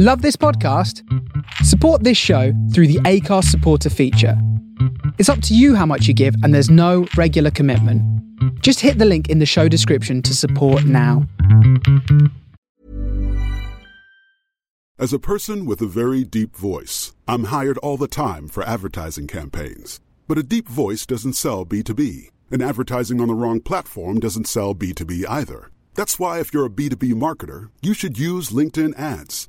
Love this podcast? Support this show through the Acast supporter feature. It's up to you how much you give, and there's no regular commitment. Just hit the link in the show description to support now. As a person with a very deep voice, I'm hired all the time for advertising campaigns. But a deep voice doesn't sell B2B, and advertising on the wrong platform doesn't sell B2B either. That's why, if you're a B2B marketer, you should use LinkedIn ads.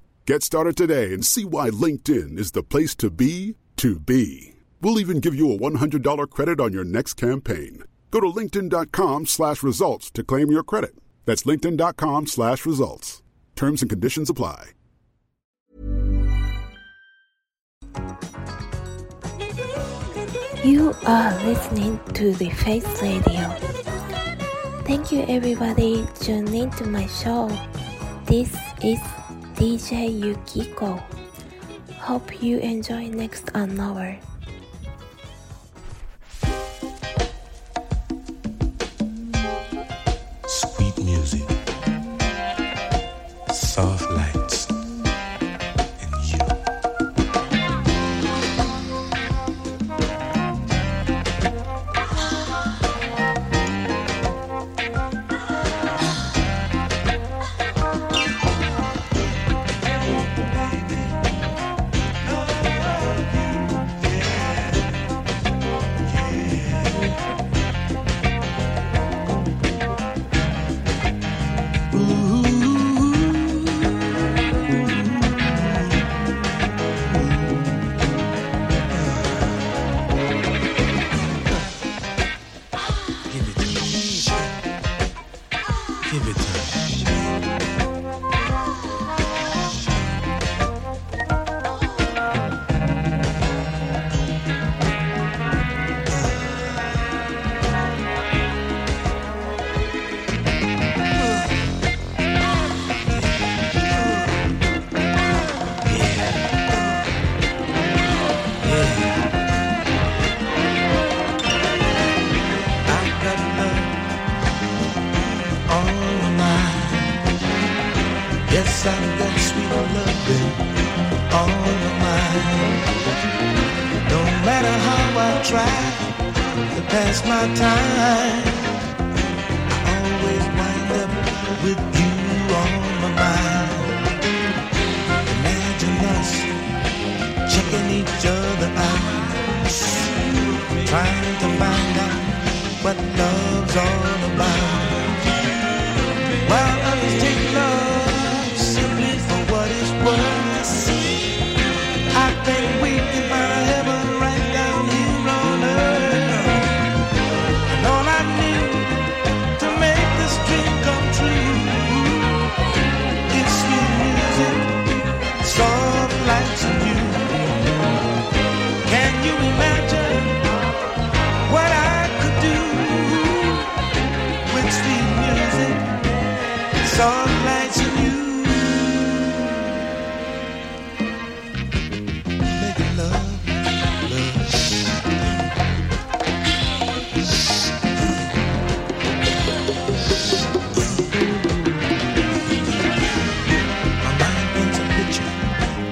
Get started today and see why LinkedIn is the place to be to be. We'll even give you a $100 credit on your next campaign. Go to linkedin.com slash results to claim your credit. That's linkedin.com slash results. Terms and conditions apply. You are listening to the Face Radio. Thank you everybody tuning to my show. This is DJ Yukiko. Hope you enjoy next hour.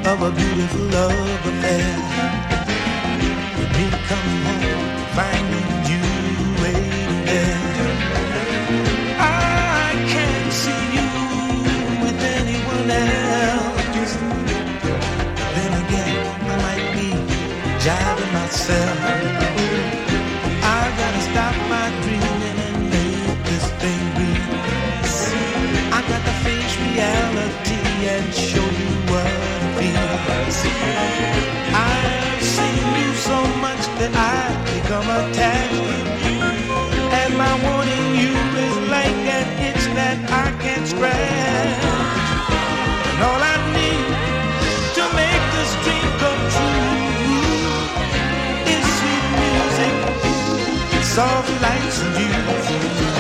Of a beautiful love affair. Myself. I gotta stop my dreaming and make this thing real. I got to face reality and show you what I feel. I've seen you so much that I become attached. And my wanting you is like an itch that I can't scratch. soft lights and you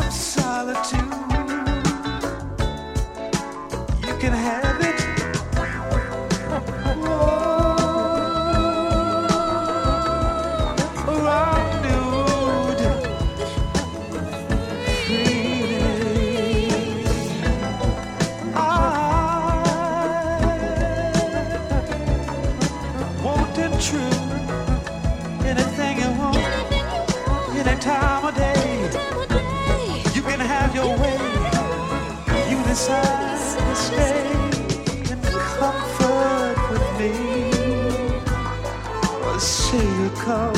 some solitude. You can have come,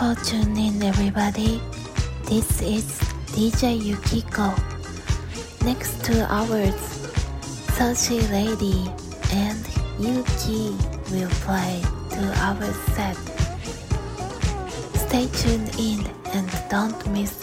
for tuning in, everybody. This is DJ Yukiko. Next two hours, Soshi Lady and Yuki will play two hours set. Stay tuned in and don't miss